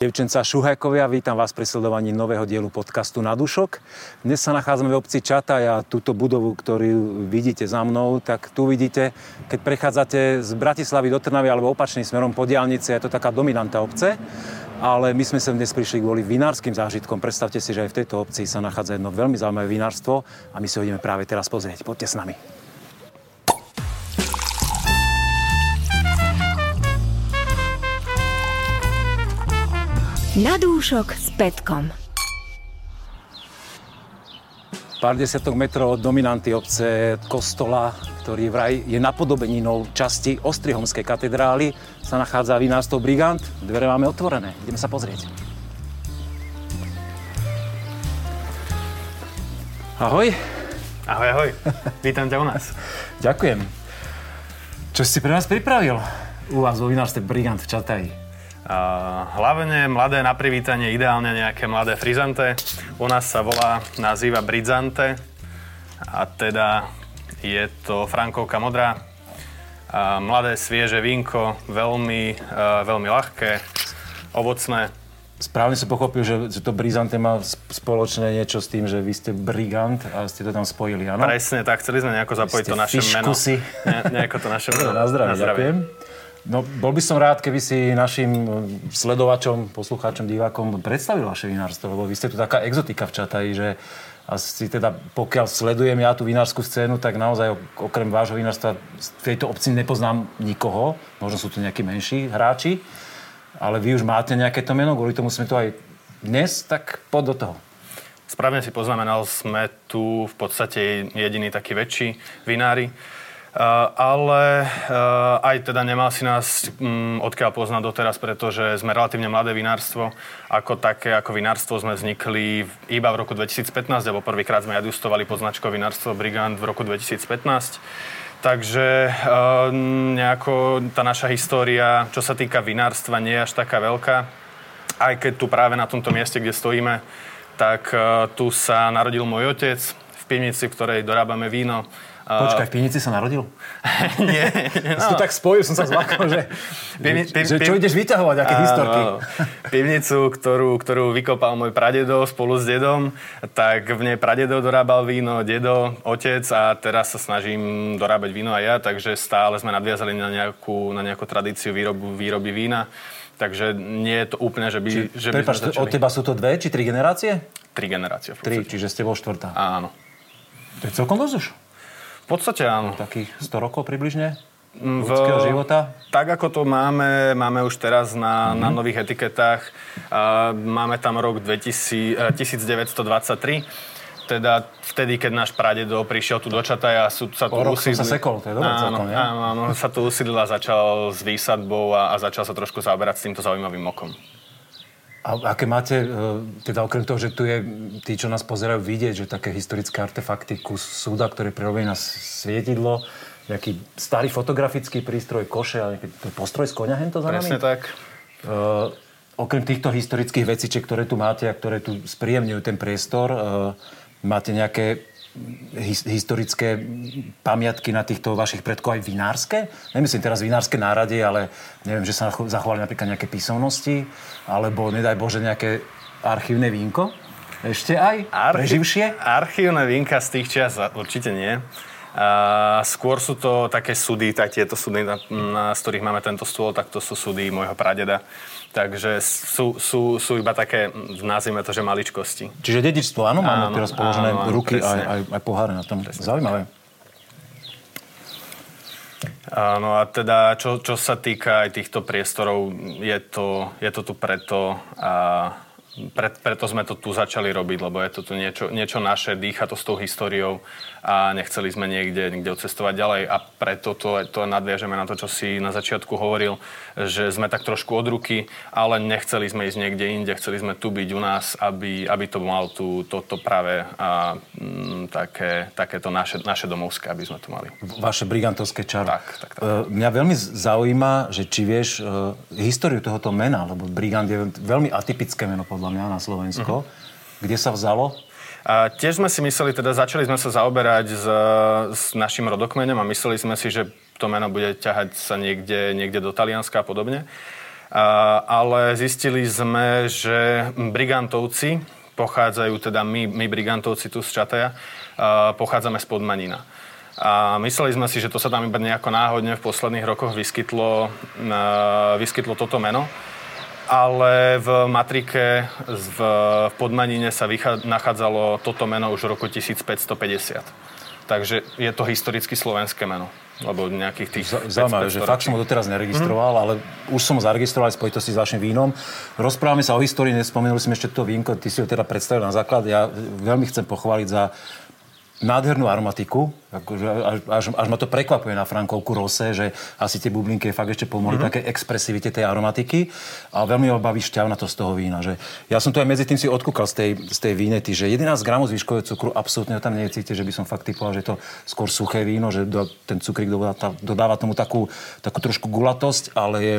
Devčenca Šuhajkovia, vítam vás pri sledovaní nového dielu podcastu Na dušok. Dnes sa nachádzame v obci Čataj a túto budovu, ktorú vidíte za mnou, tak tu vidíte, keď prechádzate z Bratislavy do Trnavy alebo opačným smerom po diálnici, je to taká dominanta obce. Ale my sme sem dnes prišli kvôli vinárskym zážitkom. Predstavte si, že aj v tejto obci sa nachádza jedno veľmi zaujímavé vinárstvo a my si ho ideme práve teraz pozrieť. Poďte s nami. Na dúšok s Petkom. Pár desiatok metrov od dominanty obce kostola, ktorý vraj je napodobeninou časti Ostrihomskej katedrály, sa nachádza vinárstvo Brigant. Dvere máme otvorené. Ideme sa pozrieť. Ahoj. Ahoj, ahoj. Vítam ťa u nás. Ďakujem. Čo si pre nás pripravil u vás vo vinárstve Brigant v Čataji? Hlavne mladé na privítanie, ideálne nejaké mladé frizante. U nás sa volá, nazýva Bridzante a teda je to Frankovka modrá. Uh, mladé, svieže vínko, veľmi, uh, veľmi ľahké, ovocné. Správne som pochopil, že, to Brizante má spoločné niečo s tým, že vy ste Brigant a ste to tam spojili, áno? Presne tak, chceli sme nejako zapojiť to naše meno. Ne, nejako to naše meno. Na zdravie, na zdravie. ďakujem. No, bol by som rád, keby si našim eh, sledovačom, poslucháčom, divákom predstavil vaše vinárstvo, lebo vy ste tu taká exotika v Čataji, že asi teda pokiaľ sledujem ja tú vinárskú scénu, tak naozaj okrem vášho vinárstva v tejto obci nepoznám nikoho. Možno sú tu nejakí menší hráči, ale vy už máte nejaké to meno, kvôli tomu sme tu aj dnes, tak poď do toho. Správne si poznamenal, sme tu v podstate jediní takí väčší vinári. Eh, ale uh, aj teda nemal si nás um, odkiaľ poznať doteraz, pretože sme relatívne mladé vinárstvo. Ako také, ako vinárstvo sme vznikli iba v roku 2015, alebo prvýkrát sme adjustovali pod značkou vinárstvo Brigant v roku 2015. Takže uh, nejako tá naša história, čo sa týka vinárstva, nie je až taká veľká. Aj keď tu práve na tomto mieste, kde stojíme, tak tu sa narodil môj otec v pivnici, v ktorej dorábame víno Počkaj, v pivnici sa narodil? nie. No. Si to tak spojil, som sa zlakol, že, Pivni, piv, že čo ideš vyťahovať, aké áno, historky? Pivnicu, ktorú, ktorú vykopal môj pradedo spolu s dedom, tak v nej pradedo dorábal víno, dedo, otec a teraz sa snažím dorábať víno aj ja, takže stále sme nadviazali na nejakú, na nejakú tradíciu výrobu, výroby vína. Takže nie je to úplne, že by, či, že by prepáč, od teba sú to dve či tri generácie? Tri generácie. Tri, čiže ste bol štvrtá. Áno. To je celkom dosť už. Podstate áno. Takých 100 rokov približne? Mm, v, života? Tak ako to máme, máme už teraz na, mm-hmm. na nových etiketách. Uh, máme tam rok 2000, uh, 1923 teda vtedy, keď náš pradedo prišiel tu do Čataja, sú, sa tu usídli... sa sekol, to je dobré áno, celkom, áno, áno, sa tu usídlil a začal s výsadbou a, a začal sa trošku zaoberať s týmto zaujímavým okom. A aké máte, e, teda okrem toho, že tu je tí, čo nás pozerajú, vidieť, že také historické artefakty, kus súda, ktoré prerobí na svietidlo, nejaký starý fotografický prístroj, koše a nejaký postroj z konia hento za nami? Presne tak. Uh, okrem týchto historických vecičiek, ktoré tu máte a ktoré tu spríjemňujú ten priestor, uh, máte nejaké his, historické pamiatky na týchto vašich predkov aj vinárske? Nemyslím teraz vinárske nárade, ale neviem, že sa zachovali napríklad nejaké písomnosti, alebo nedaj Bože nejaké archívne vínko? Ešte aj? Archi- Preživšie? Archívne vínka z tých čias určite nie. A skôr sú to také súdy, tak tieto súdy, na, na, z ktorých máme tento stôl, tak to sú súdy môjho pradeda. Takže sú, sú, sú iba také, nazvime to, že maličkosti. Čiže dedičstvo, áno, máme teraz položené áno, ruky aj, aj, aj poháre na tom. Presne. Zaujímavé. Áno, a teda, čo, čo sa týka aj týchto priestorov, je to, je to tu preto, a pre, preto sme to tu začali robiť, lebo je to tu niečo, niečo naše, dýcha to s tou históriou a nechceli sme niekde, niekde odcestovať ďalej a preto to, to nadviažeme na to, čo si na začiatku hovoril, že sme tak trošku od ruky, ale nechceli sme ísť niekde inde, chceli sme tu byť u nás, aby, aby to mal tu, toto práve a, m, mm, také, takéto naše, naše domovské, aby sme tu mali. Vaše brigantovské čaro. Tak, tak, tak. Uh, mňa veľmi zaujíma, že či vieš uh, históriu tohoto mena, lebo brigant je veľmi atypické meno podľa mňa na Slovensko. Uh-huh. Kde sa vzalo? A tiež sme si mysleli, teda začali sme sa zaoberať s, s našim rodokmenom a mysleli sme si, že to meno bude ťahať sa niekde, niekde do Talianska a podobne. ale zistili sme, že Brigantovci, pochádzajú, teda my, my Brigantovci tu z Čataja, pochádzame z Podmanina. A mysleli sme si, že to sa tam iba nejako náhodne v posledných rokoch vyskytlo, vyskytlo toto meno. Ale v matrike v, v Podmanine sa vychá, nachádzalo toto meno už v roku 1550. Takže je to historicky slovenské meno alebo nejakých tých... Zaujímavé, že fakt som ho doteraz neregistroval, mm. ale už som ho zaregistroval aj spojitosti s vašim vínom. Rozprávame sa o histórii, nespomenuli sme ešte to vínko, ty si ho teda predstavil na základ. Ja veľmi chcem pochváliť za nádhernú aromatiku, akože až, až, až ma to prekvapuje na Frankovku Rose, že asi tie bublinky fakt ešte pomohli mm-hmm. také expresivite tej aromatiky a veľmi ma baví to z toho vína. Že ja som to aj medzi tým si odkúkal z tej, z tej vínety, že 11 gramov zvyškového cukru absolútne tam necíte, že by som fakt typoval, že to skôr suché víno, že do, ten cukrík dodáva, dodáva tomu takú, takú trošku gulatosť, ale je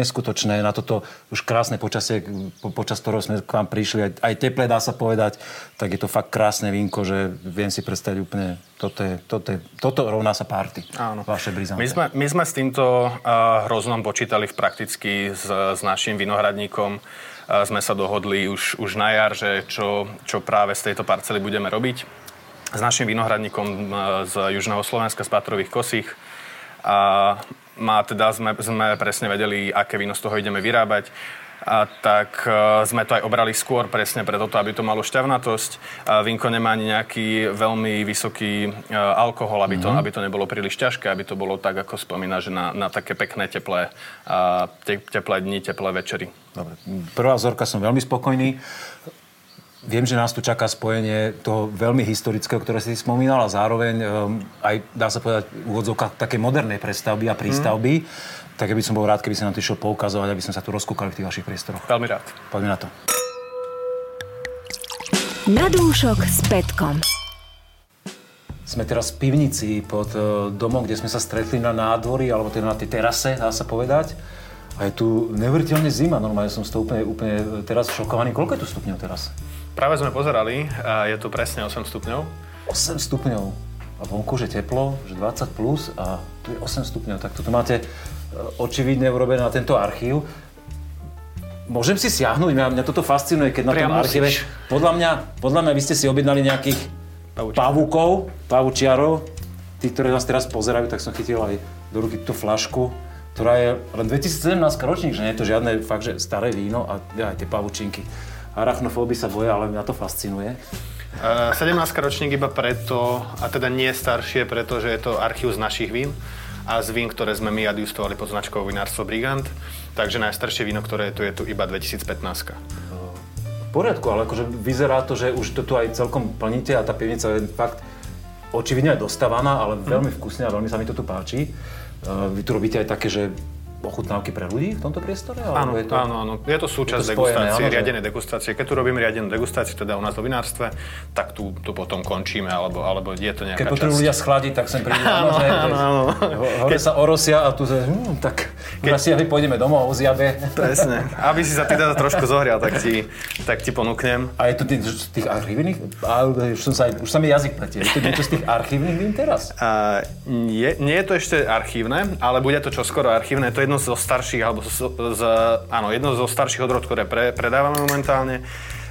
neskutočné na toto už krásne počasie, po, počas ktorého sme k vám prišli, aj, aj teplé dá sa povedať, tak je to fakt krásne vínko, že viem si predstaviť úplne, toto, je, toto, je, toto rovná sa party. Áno. Vaše brizante. My sme, my sme s týmto uh, hroznom počítali v prakticky s, s našim vinohradníkom. Uh, sme sa dohodli už, už na jar, že čo, čo práve z tejto parcely budeme robiť. S našim vinohradníkom uh, z Južného Slovenska, z Patrových Kosích. A má teda sme, sme presne vedeli, aké víno z toho ideme vyrábať a tak uh, sme to aj obrali skôr presne preto, aby to malo šťavnatosť. A vínko nemá ani nejaký veľmi vysoký uh, alkohol, aby to, mm-hmm. aby to nebolo príliš ťažké, aby to bolo tak, ako spomína, že na, na také pekné, teplé, uh, te, teplé dni, teplé večery. Dobre. Prvá vzorka som veľmi spokojný. Viem, že nás tu čaká spojenie toho veľmi historického, ktoré si spomínal a zároveň um, aj, dá sa povedať, úvodzovka také modernej prestavby a prístavby. Mm tak by som bol rád, keby si nám to išiel poukazovať, aby sme sa tu rozkúkali v tých vašich priestoroch. Veľmi rád. Poďme na to. Na dúšok s Petkom. Sme teraz v pivnici pod e, domom, kde sme sa stretli na nádvorí, alebo teda na tej terase, dá sa povedať. A je tu neuveriteľne zima, normálne som z toho úplne, úplne teraz šokovaný. Koľko je tu stupňov teraz? Práve sme pozerali a je tu presne 8 stupňov. 8 stupňov. A vonku, že teplo, že 20 plus a tu je 8 stupňov. Tak toto máte očividne urobené na tento archív. Môžem si siahnuť? Mňa, mňa toto fascinuje, keď na tom archíve... Podľa mňa, podľa mňa vy ste si objednali nejakých pavúkov, pavučiarov. Tí, ktorí nás teraz pozerajú, tak som chytil aj do ruky tú flašku, ktorá je len 2017 ročník, že nie je to žiadne fakt, že staré víno a aj tie pavučinky. Arachnofóby sa boja, ale mňa to fascinuje. Uh, 17 ročník iba preto, a teda nie staršie, pretože je to archív z našich vín a z vín, ktoré sme my adjustovali pod značkou Vinárstvo Brigant. Takže najstaršie víno, ktoré je tu, je tu iba 2015. V poriadku, ale akože vyzerá to, že už to tu aj celkom plníte a tá pivnica je fakt očividne aj dostávaná, ale veľmi vkusne a veľmi sa mi to tu páči. Vy tu robíte aj také, že ochutnávky pre ľudí v tomto priestore? Áno, je to, áno, áno. Je to súčasť je to spojené, degustácie, áno, riadenej degustácie. Keď tu robíme riadenú degustáciu, teda u nás vo vinárstve, tak tu, tu potom končíme, alebo, alebo je to nejaká Keď potrebujú ľudia schladiť, tak sem prídu. Áno, áno, áno. Hore sa orosia a tu sa, hm, tak keď si ja pôjdeme domov, oziabe. Presne. Aby si sa teda trošku zohrial, tak ti, tak ti ponúknem. A je to tých, tých archívnych? A už, som sa, už sa mi jazyk pletie. Je to niečo z tých archívnych vín teraz? Uh, nie, nie je to ešte archívne, ale bude to čoskoro archívne. To je jedno zo starších, alebo z, z, áno, jedno zo starších odrod, ktoré pre, predávame momentálne.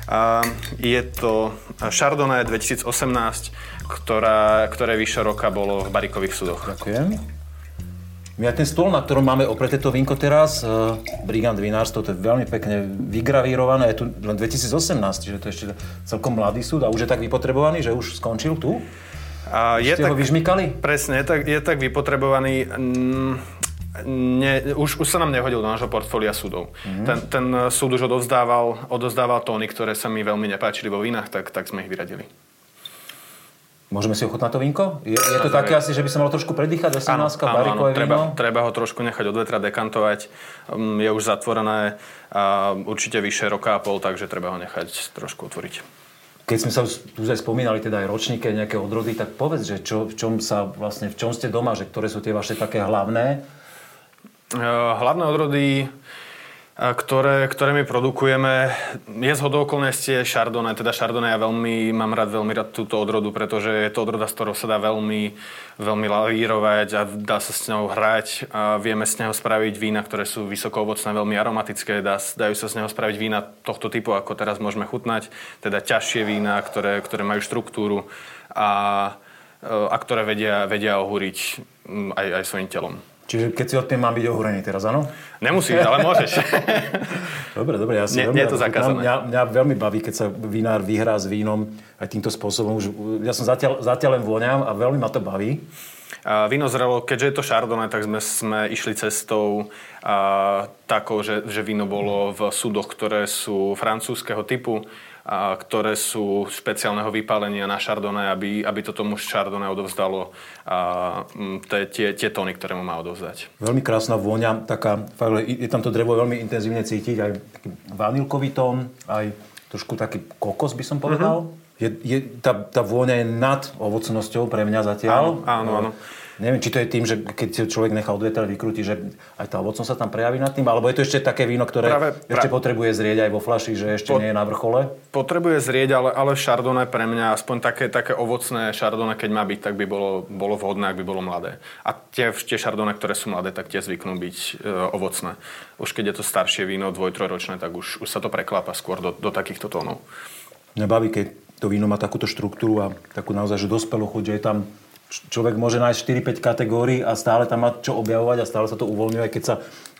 Uh, je to Chardonnay 2018, ktorá, ktoré vyše roka bolo v barikových sudoch. Ďakujem. My aj ten stôl, na ktorom máme opreté to vínko teraz, uh, Brigant Vinárstvo, to je veľmi pekne vygravírované, je tu len 2018, čiže to je ešte celkom mladý súd a už je tak vypotrebovaný, že už skončil tu? A je tak, ho vyžmykali? Presne, je tak, je tak vypotrebovaný. Mm, ne, už, už sa nám nehodil do nášho portfólia súdov. Mm-hmm. Ten, ten súd už odovzdával, odovzdával tóny, ktoré sa mi veľmi nepáčili vo vínach, tak, tak sme ich vyradili. Môžeme si ochutnať to vínko? Je, je to také asi, že by sa malo trošku predýchať 18 áno, áno, treba, treba ho trošku nechať od vetra dekantovať. Um, je už zatvorené a určite vyššie roka a pol, takže treba ho nechať trošku otvoriť. Keď sme sa tu aj spomínali teda aj ročníke, nejaké odrody, tak povedz, že čo, v čom sa vlastne, v čom ste doma, že ktoré sú tie vaše také hlavné? Uh, hlavné odrody ktoré, ktoré my produkujeme. Je z okolností Chardonnay, teda Chardonnay ja veľmi, mám rád veľmi rád túto odrodu, pretože je to odroda, s ktorou sa dá veľmi, veľmi lavírovať a dá sa s ňou hrať a vieme z neho spraviť vína, ktoré sú vysoko ovocné, veľmi aromatické, dá, dajú sa z neho spraviť vína tohto typu, ako teraz môžeme chutnať, teda ťažšie vína, ktoré, ktoré majú štruktúru a, a ktoré vedia, vedia ohúriť aj, aj svojim telom. Čiže keď si odpiem, mám byť ohúrený teraz, áno? Nemusíš, ale môžeš. dobre, dobre, ja si nie, veľmi, nie je to zakázané. Mňa, mňa veľmi baví, keď sa vinár vyhrá s vínom aj týmto spôsobom. Už, ja som zatiaľ, zatiaľ len voňam a veľmi ma to baví. A víno zrelo, keďže je to Chardonnay, tak sme, sme išli cestou a, takou, že, že víno bolo v súdoch, ktoré sú francúzského typu ktoré sú špeciálneho vypálenia na Chardonnay, aby, aby to tomu Chardonnay odovzdalo tie, tie tóny, ktoré mu má odovzdať. Veľmi krásna vôňa, taká, je tam to drevo veľmi intenzívne cítiť, aj taký vanilkový tón, aj trošku taký kokos by som povedal. Uh-huh. Je, je, tá, tá vôňa je nad ovocnosťou pre mňa zatiaľ. Áno, áno, áno. Neviem, či to je tým, že keď človek nechá odvietrať, vykrúti, že aj tá ovocnosť sa tam prejaví nad tým, alebo je to ešte také víno, ktoré práve, ešte práve, potrebuje zrieť aj vo flaši, že ešte po, nie je na vrchole? Potrebuje zrieť, ale, ale Chardonnay pre mňa, aspoň také, také ovocné Chardonnay, keď má byť, tak by bolo, bolo vhodné, ak by bolo mladé. A tie, tie Chardonnay, ktoré sú mladé, tak tie zvyknú byť e, ovocné. Už keď je to staršie víno, dvoj-trojročné, tak už, už sa to preklápa skôr do, do takýchto tónov. Mňa baví, keď to víno má takúto štruktúru a takú naozaj, že dospelú chuť, že je tam človek môže nájsť 4-5 kategórií a stále tam má čo objavovať a stále sa to uvoľňuje, keď sa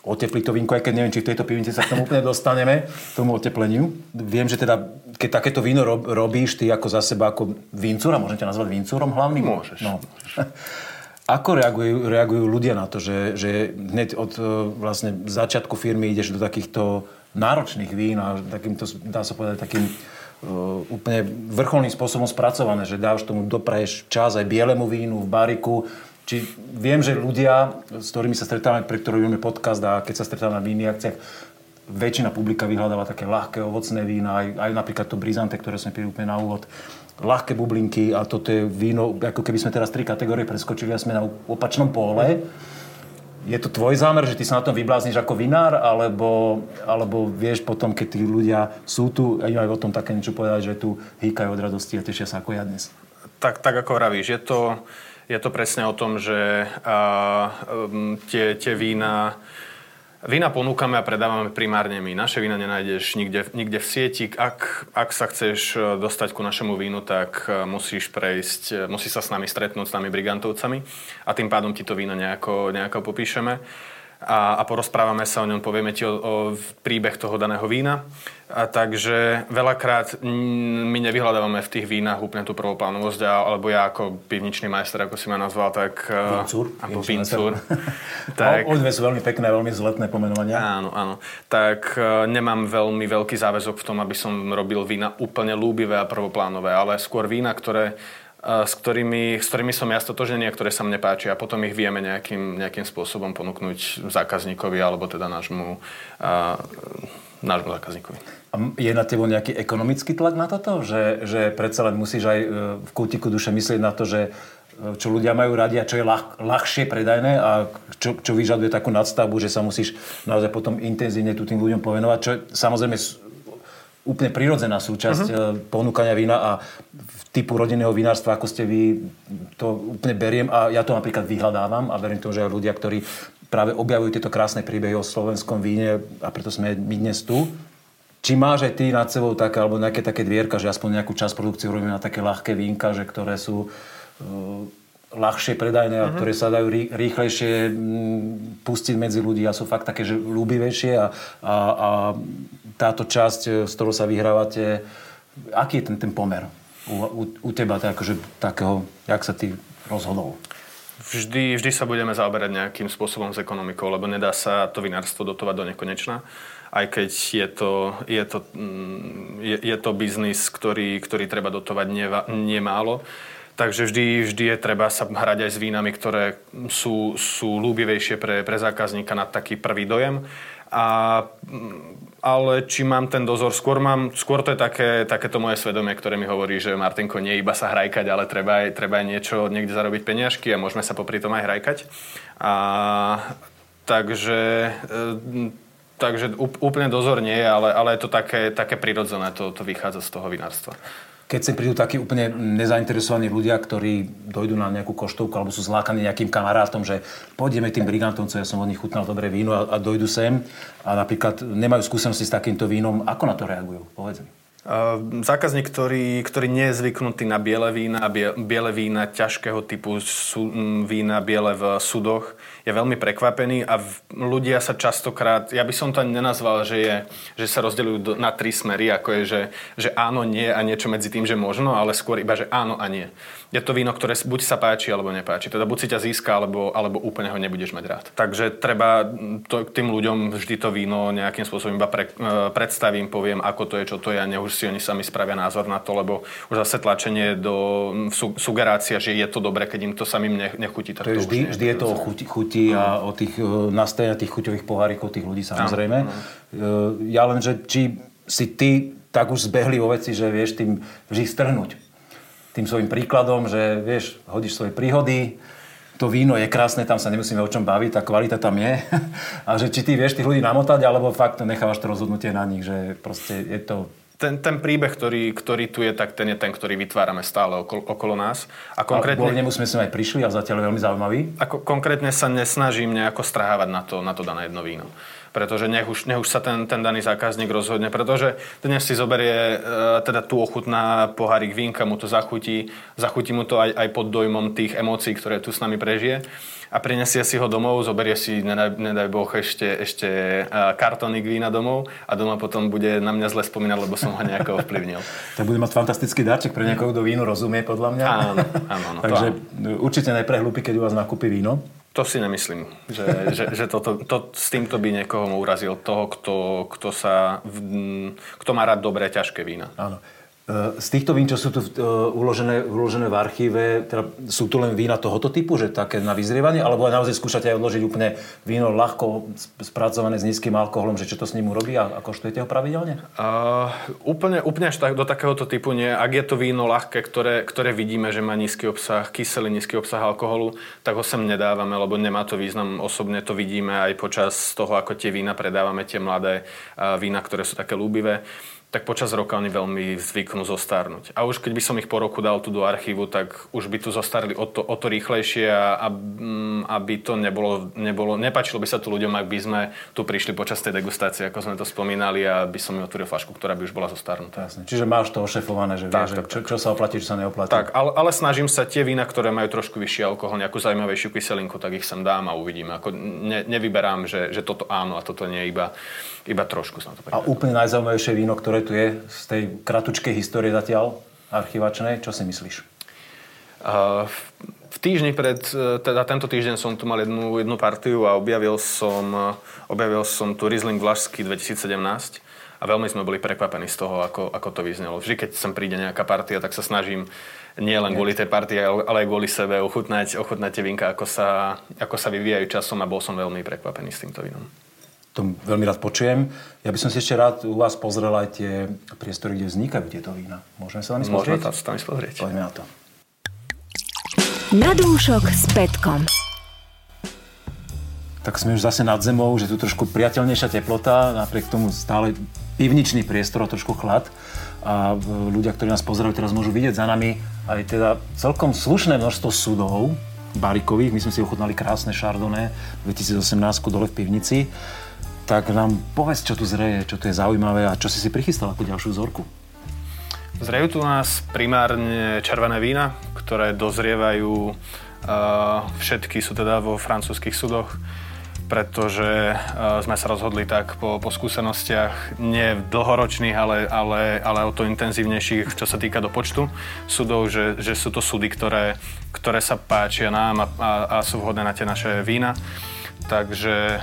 oteplí to vínko, aj keď neviem, či v tejto pivnici sa k tomu úplne dostaneme, k tomu otepleniu. Viem, že teda, keď takéto víno rob, robíš, ty ako za seba, ako víncúra, môžem ťa nazvať víncúrom hlavným? Môžeš. No. Ako reagujú, reagujú ľudia na to, že, že hneď od e, vlastne začiatku firmy ideš do takýchto náročných vín a takýmto, dá sa povedať, takým úplne vrcholným spôsobom spracované, že dáš tomu, dopraješ čas aj bielemu vínu v bariku. Či viem, že ľudia, s ktorými sa stretávame, pre ktorých robíme podcast a keď sa stretávame na vinných akciách, väčšina publika vyhľadáva také ľahké ovocné vína, aj, aj napríklad to Brizante, ktoré sme pili úplne na úvod. Ľahké bublinky a toto je víno, ako keby sme teraz tri kategórie preskočili a sme na opačnom pole. Je to tvoj zámer, že ty sa na tom vyblázniš ako vinár, alebo, alebo vieš potom, keď tí ľudia sú tu, aj o tom také niečo povedať, že tu hýkajú od radosti a tešia sa ako ja dnes? Tak, tak ako vravíš, je to, je to presne o tom, že a, um, tie, tie vína Vína ponúkame a predávame primárne my. Naše vína nenájdeš nikde, nikde v sieti. Ak, ak sa chceš e, dostať ku našemu vínu, tak e, musíš prejsť, e, musí sa s nami stretnúť, s nami brigantovcami a tým pádom ti to víno nejako, nejako popíšeme a, a porozprávame sa o ňom, povieme ti o, o príbeh toho daného vína. A takže veľakrát my nevyhľadávame v tých vínach úplne tú prvoplánovosť, alebo ja ako pivničný majster, ako si ma nazval, tak... Vincúr. Alebo vincúr. tak, no, sú veľmi pekné, veľmi zletné pomenovania. Áno, áno. Tak nemám veľmi veľký záväzok v tom, aby som robil vína úplne lúbivé a prvoplánové, ale skôr vína, ktoré s ktorými, s ktorými som ja stotožený a ktoré sa mne páčia a potom ich vieme nejakým, nejakým spôsobom ponúknuť zákazníkovi alebo teda nášmu, nášmu zákazníkovi. A je na tebo nejaký ekonomický tlak na toto? Že, že predsa len musíš aj e, v kútiku duše myslieť na to, že e, čo ľudia majú radi a čo je ľah, ľahšie predajné a čo, čo vyžaduje takú nadstavbu, že sa musíš naozaj potom intenzívne tu tým ľuďom povenovať, čo je samozrejme úplne prirodzená súčasť uh-huh. ponúkania vína a typu rodinného vinárstva, ako ste vy, to úplne beriem a ja to napríklad vyhľadávam a verím tomu, že aj ľudia, ktorí práve objavujú tieto krásne príbehy o slovenskom víne a preto sme my dnes tu. Či máš aj ty nad sebou také, alebo nejaké také dvierka, že aspoň nejakú časť produkcie robíme na také ľahké vínka, že ktoré sú uh, ľahšie predajné a uh-huh. ktoré sa dajú rý, rýchlejšie pustiť medzi ľudí a sú fakt také, že ľúbivejšie a, a, a táto časť, s ktorou sa vyhrávate, aký je ten, ten pomer? U, u, u teba tak, akože, takého, jak sa ty rozhodol? Vždy, vždy sa budeme zaoberať nejakým spôsobom s ekonomikou, lebo nedá sa to vinárstvo dotovať do nekonečna. Aj keď je to, je to, mm, je, je to biznis, ktorý, ktorý treba dotovať nemálo. Takže vždy, vždy je treba sa hrať aj s vínami, ktoré sú, sú ľúbivejšie pre, pre zákazníka na taký prvý dojem. A ale či mám ten dozor, skôr, mám, skôr to je také, takéto moje svedomie, ktoré mi hovorí, že Martinko, nie iba sa hrajkať, ale treba aj, treba aj niečo niekde zarobiť peniažky a môžeme sa popri tom aj hrajkať. A, takže e, takže úplne dozor nie ale, ale je to také, také prirodzené, to, to vychádza z toho vinárstva. Keď sem prídu takí úplne nezainteresovaní ľudia, ktorí dojdú na nejakú koštovku alebo sú zlákaní nejakým kamarátom, že pôjdeme tým brigantom, co ja som od nich chutnal dobré víno a, a dojdu sem a napríklad nemajú skúsenosti s takýmto vínom, ako na to reagujú? Povedz. Uh, zákazník, ktorý, ktorý nie je zvyknutý na biele vína, biele vína ťažkého typu sú, vína biele v sudoch, je veľmi prekvapený a v, ľudia sa častokrát, ja by som to ani nenazval, že, je, že sa rozdeľujú na tri smery, ako je, že, že áno, nie a niečo medzi tým, že možno, ale skôr iba, že áno a nie. Je to víno, ktoré buď sa páči, alebo nepáči. Teda buď si ťa získa, alebo, alebo úplne ho nebudeš mať rád. Takže treba to, tým ľuďom vždy to víno nejakým spôsobom iba pre, e, predstavím, poviem, ako to je, čo to je a už si oni sami spravia názor na to, lebo už zase tlačenie do su, sugerácia, že je to dobre, keď im to samým nechutí. Tak to, je vždy, vždy je to o chuti, chuti a o tých e, nastavenia tých chuťových pohárikov tých ľudí samozrejme. No, no. Ja len, že či si ty tak už zbehli vo veci, že vieš tým vždy strhnúť. Tým svojim príkladom, že vieš, hodíš svoje príhody, to víno je krásne, tam sa nemusíme o čom baviť, tá kvalita tam je. A že či ty vieš tých ľudí namotať, alebo fakt nechávaš to rozhodnutie na nich, že proste je to ten, ten príbeh, ktorý, ktorý tu je, tak ten je ten, ktorý vytvárame stále okolo, okolo nás. A konkrétne... A sme sme aj prišli a zatiaľ veľmi zaujímavý. Ako, konkrétne sa nesnažím nejako strahávať na to, na to dané jedno víno. Pretože nech už, nech už sa ten, ten daný zákazník rozhodne. Pretože dnes si zoberie e, teda tu ochutná pohárik vínka, mu to zachutí, zachutí mu to aj, aj pod dojmom tých emócií, ktoré tu s nami prežije a prinesie si ho domov, zoberie si, nedaj, nedaj Boh, ešte, ešte kartónik vína domov a doma potom bude na mňa zle spomínať, lebo som ho nejako ovplyvnil. tak bude mať fantastický darček pre niekoho, kto vínu rozumie, podľa mňa. Áno, áno. áno Takže áno. určite neprehlúpi, keď u vás nakúpi víno. To si nemyslím, že, že, že to, to, s týmto by niekoho urazil toho, kto, kto, sa, kto má rád dobré, ťažké vína. Áno. Eh, z týchto vín, čo sú tu uh, uložené, uložené v archíve, teda sú tu len vína tohoto typu, že také na vyzrievanie, alebo naozaj skúšate aj odložiť úplne víno ľahko spracované s nízkym alkoholom, že čo to s ním urobí a, a koštujete ho pravidelne? Uh, úplne, úplne až tak, do takéhoto typu nie. Ak je to víno ľahké, ktoré, ktoré vidíme, že má nízky obsah kyselý, nízky obsah alkoholu, tak ho sem nedávame, lebo nemá to význam. Osobne to vidíme aj počas toho, ako tie vína predávame, tie mladé vína, ktoré sú také lúbivé tak počas roka oni veľmi zvyknú zostarnúť. A už keď by som ich po roku dal tu do archívu, tak už by tu zostarli o to, o to rýchlejšie a, mm, aby to nebolo, nebolo, nepačilo by sa tu ľuďom, ak by sme tu prišli počas tej degustácie, ako sme to spomínali a by som mi otvoril flašku, ktorá by už bola zostarnutá. Jasne. Čiže máš to ošefované, že tak, vieš, tak, čo, čo sa oplatí, čo sa neoplatí. Tak, ale, ale snažím sa tie vína, ktoré majú trošku vyšší alkohol, nejakú zaujímavejšiu kyselinku, tak ich sem dám a uvidíme. Ako ne, nevyberám, že, že toto áno a toto nie, iba, iba trošku na to A úplne najzaujímavejšie víno, ktoré tu je z tej kratučkej histórie zatiaľ archivačnej. Čo si myslíš? Uh, v týždni pred, e, teda tento týždeň som tu mal jednu, jednu partiu a objavil som, e, objavil som tu Riesling Vlašský 2017 a veľmi sme boli prekvapení z toho, ako, ako to vyznelo. Vždy, keď sem príde nejaká partia, tak sa snažím nie len kvôli tej partie, ale aj kvôli sebe ochutnať, ochutnať tie vinka, ako sa, ako sa vyvíjajú časom a bol som veľmi prekvapený s týmto vínom to veľmi rád počujem. Ja by som si ešte rád u vás pozrel aj tie priestory, kde vznikajú tieto vína. Môžeme sa tam ísť pozrieť? Môžeme tam ísť pozrieť. Poďme na to. Na dúšok s Petkom. Tak sme už zase nad zemou, že tu trošku priateľnejšia teplota, napriek tomu stále pivničný priestor a trošku chlad. A ľudia, ktorí nás pozerajú, teraz môžu vidieť za nami aj teda celkom slušné množstvo sudov, barikových. My sme si ochutnali krásne Chardonnay 2018 dole v pivnici tak nám povedz, čo tu zreje, čo tu je zaujímavé a čo si si prichystal ako ďalšiu vzorku. Zrejú tu nás primárne červené vína, ktoré dozrievajú, uh, všetky sú teda vo francúzských sudoch, pretože uh, sme sa rozhodli tak po, po skúsenostiach, nie dlhoročných, ale, ale, ale o to intenzívnejších, čo sa týka do počtu sudov, že, že sú to sudy, ktoré, ktoré sa páčia nám a, a, a sú vhodné na tie naše vína. Takže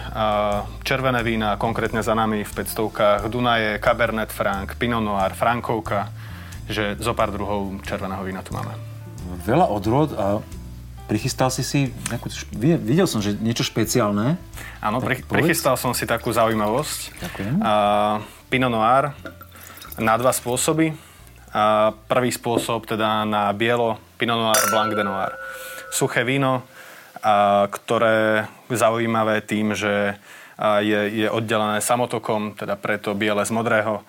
červené vína, konkrétne za nami v 500 Dunaje, Cabernet Franc, Pinot Noir, Frankovka, že zo pár druhov červeného vína tu máme. Veľa odrod a prichystal si si, nejakú, videl som, že niečo špeciálne. Áno, pri, prichystal som si takú zaujímavosť. Ďakujem. A, Pinot Noir na dva spôsoby. A prvý spôsob teda na bielo Pinot Noir Blanc de Noir. Suché víno, a ktoré zaujímavé tým, že je, je oddelené samotokom, teda preto biele z modrého.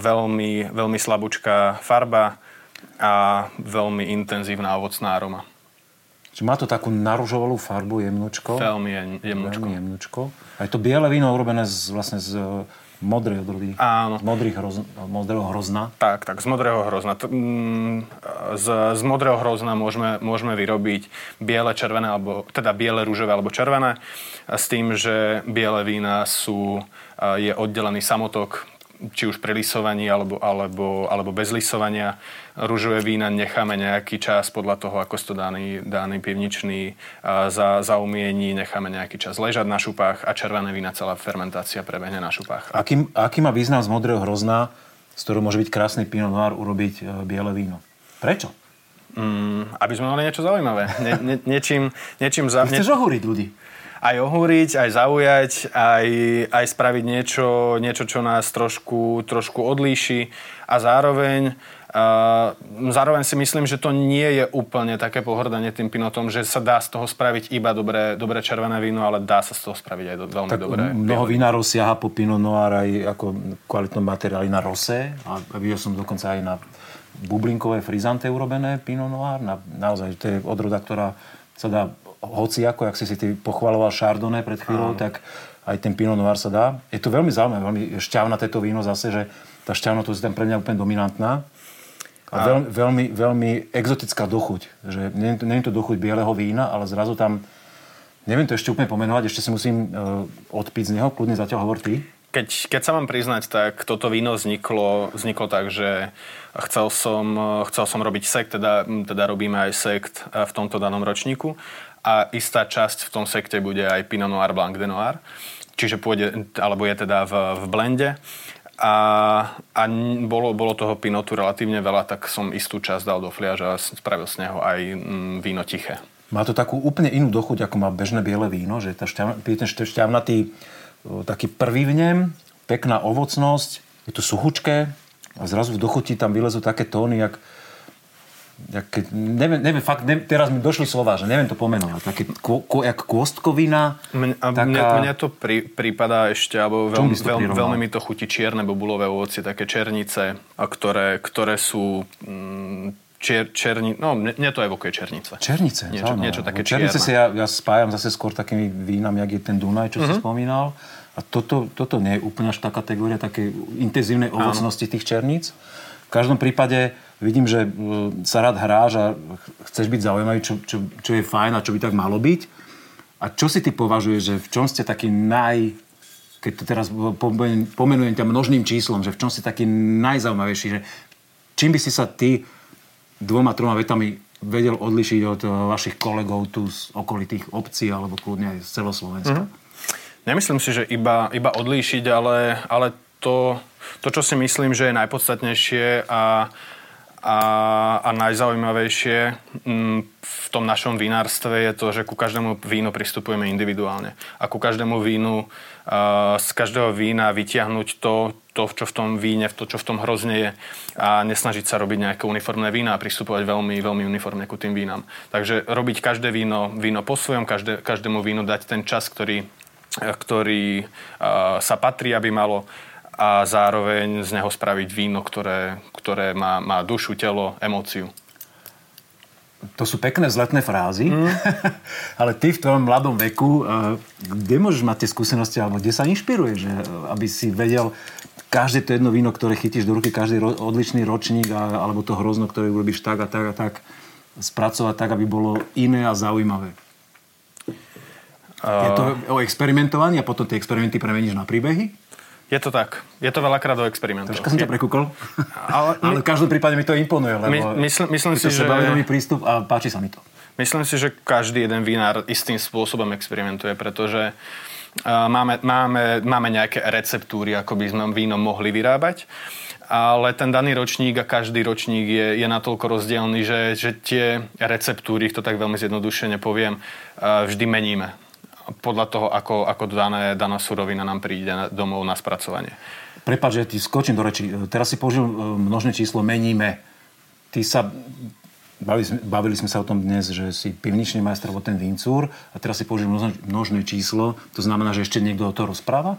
Veľmi, veľmi slabúčká farba a veľmi intenzívna ovocná aroma. Čiže má to takú naružovalú farbu, jemnočko. Veľmi jemnočko. Veľmi jemnočko. A je to biele víno urobené z, vlastne z modrej odrody. Áno. Z modrých hroz, modrého hrozna. Tak, tak, z modrého hrozna. Mm, z, z modrého hrozna môžeme, môžeme vyrobiť biele, červené, alebo, teda biele, rúžové alebo červené. S tým, že biele vína sú, je oddelený samotok, či už pri lisovaní alebo, alebo, alebo bez lisovania. Rúžové vína necháme nejaký čas podľa toho, ako to daný, daný pivničný za, zaumiení, necháme nejaký čas ležať na šupách a červené vína celá fermentácia prebehne na šupách. Aký, aký má význam z modrého hrozna, z ktorého môže byť krásny Pinot Noir, urobiť e, biele víno? Prečo? Mm, aby sme mali niečo zaujímavé. Ne, ne, niečím, niečím za... Chceš ohúriť ľudí aj ohúriť, aj zaujať, aj, aj spraviť niečo, niečo, čo nás trošku, trošku odlíši a zároveň Uh, zároveň si myslím, že to nie je úplne také pohrdanie tým pinotom, že sa dá z toho spraviť iba dobré, dobré červené víno, ale dá sa z toho spraviť aj do, veľmi tak dobré. Mnoho vinárov siaha po Pinot Noir aj ako kvalitnom materiáli na rose a videl som dokonca aj na bublinkové frizante urobené Pinot Noir. Na, naozaj, to je odroda, ktorá sa dá hoci ako, ak si si ty pochvaloval Chardonnay pred chvíľou, Áno. tak aj ten Pinot Noir sa dá. Je to veľmi zaujímavé, veľmi šťavnaté to víno zase, že tá šťavnotosť je tam pre mňa úplne dominantná. A, a... Veľmi, veľmi, veľmi exotická dochuť. Že nie, nie je to dochuť bieleho vína, ale zrazu tam, neviem to ešte úplne pomenovať, ešte si musím uh, odpiť z neho, kľudne zatiaľ hovor ty. Keď, keď sa mám priznať, tak toto víno vzniklo, vzniklo tak, že chcel som, chcel som robiť sekt, teda, teda robíme aj sekt v tomto danom ročníku a istá časť v tom sekte bude aj Pinot Noir Blanc de Noir, čiže pôjde, alebo je teda v, v blende. A, a bolo, bolo toho pinotu relatívne veľa, tak som istú časť dal do fliaža a spravil z neho aj mm, víno tiché. Má to takú úplne inú dochuť, ako má bežné biele víno, že tá šťavna, ten šťavnatý taký prvý v nem, pekná ovocnosť, je to suchučké a zrazu v dochuti tam vylezú také tóny, jak keď, neviem, neviem, fakt, neviem, teraz mi došli slova, že neviem to pomenovať. Také ko, ko, jak kôstkovina. Mne, taká... mne, mne to pri, prípada ešte, alebo veľmi, veľ, veľmi mi to chutí čierne bobulové ovocie, také černice, a ktoré, ktoré sú mm, Čier, černi, no mne to evokuje černice. Černice, niečo, áno. niečo také Černice si ja, ja spájam zase skôr takými vínami, jak je ten Dunaj, čo uh-huh. si mhm. spomínal. A toto, toto nie je úplne až tá kategória také intenzívnej ovocnosti áno. tých černíc. V každom prípade vidím, že e, sa rád hráš a chceš byť zaujímavý, čo, čo, čo je fajn a čo by tak malo byť. A čo si ty považuješ, že v čom ste taký naj... Keď to teraz pomenujem ťa množným číslom, že v čom si taký najzaujímavejší, že čím by si sa ty dvoma, troma vetami vedel odlišiť od e, vašich kolegov tu z okolitých obcí alebo kľudne aj z celoslovenska? Mm-hmm. Nemyslím si, že iba, iba odlíšiť, ale, ale to, to, čo si myslím, že je najpodstatnejšie a a, a najzaujímavejšie mm, v tom našom vinárstve je to, že ku každému vínu pristupujeme individuálne. A ku každému vínu z každého vína vytiahnuť to, to, čo v tom víne, to, čo v tom hrozne je a nesnažiť sa robiť nejaké uniformné vína a pristupovať veľmi, veľmi uniformne ku tým vínam. Takže robiť každé víno, víno po svojom, každé, každému vínu dať ten čas, ktorý, ktorý sa patrí, aby malo a zároveň z neho spraviť víno, ktoré, ktoré má, má dušu, telo, emóciu. To sú pekné zletné frázy, mm. ale ty v tvojom mladom veku, eh, kde môžeš mať tie skúsenosti, alebo kde sa inšpiruje, že, eh, aby si vedel každé to jedno víno, ktoré chytíš do ruky, každý ro, odlišný ročník, a, alebo to hrozno, ktoré urobíš tak a tak a tak, spracovať tak, aby bolo iné a zaujímavé. Uh... Je to o experimentovaní a potom tie experimenty premeníš na príbehy? Je to tak. Je to veľakrát o experimentoch. Troška som ťa prekúkol. Ale, ale v každom prípade mi to imponuje, lebo my, mysl, myslím si, že... prístup a páči sa mi to. Myslím si, že každý jeden vinár istým spôsobom experimentuje, pretože uh, máme, máme, máme nejaké receptúry, ako by sme víno mohli vyrábať ale ten daný ročník a každý ročník je, je natoľko rozdielný, že, že tie receptúry, to tak veľmi zjednodušene poviem, uh, vždy meníme podľa toho, ako, ako dané, daná surovina nám príde domov na spracovanie. Prepač, že ti skočím do reči. Teraz si použil e, množné číslo meníme. Ty sa bavili, sme, bavili sme sa o tom dnes, že si pivničný majster alebo ten vincúr a teraz si množné, množné číslo. To znamená, že ešte niekto o to rozpráva?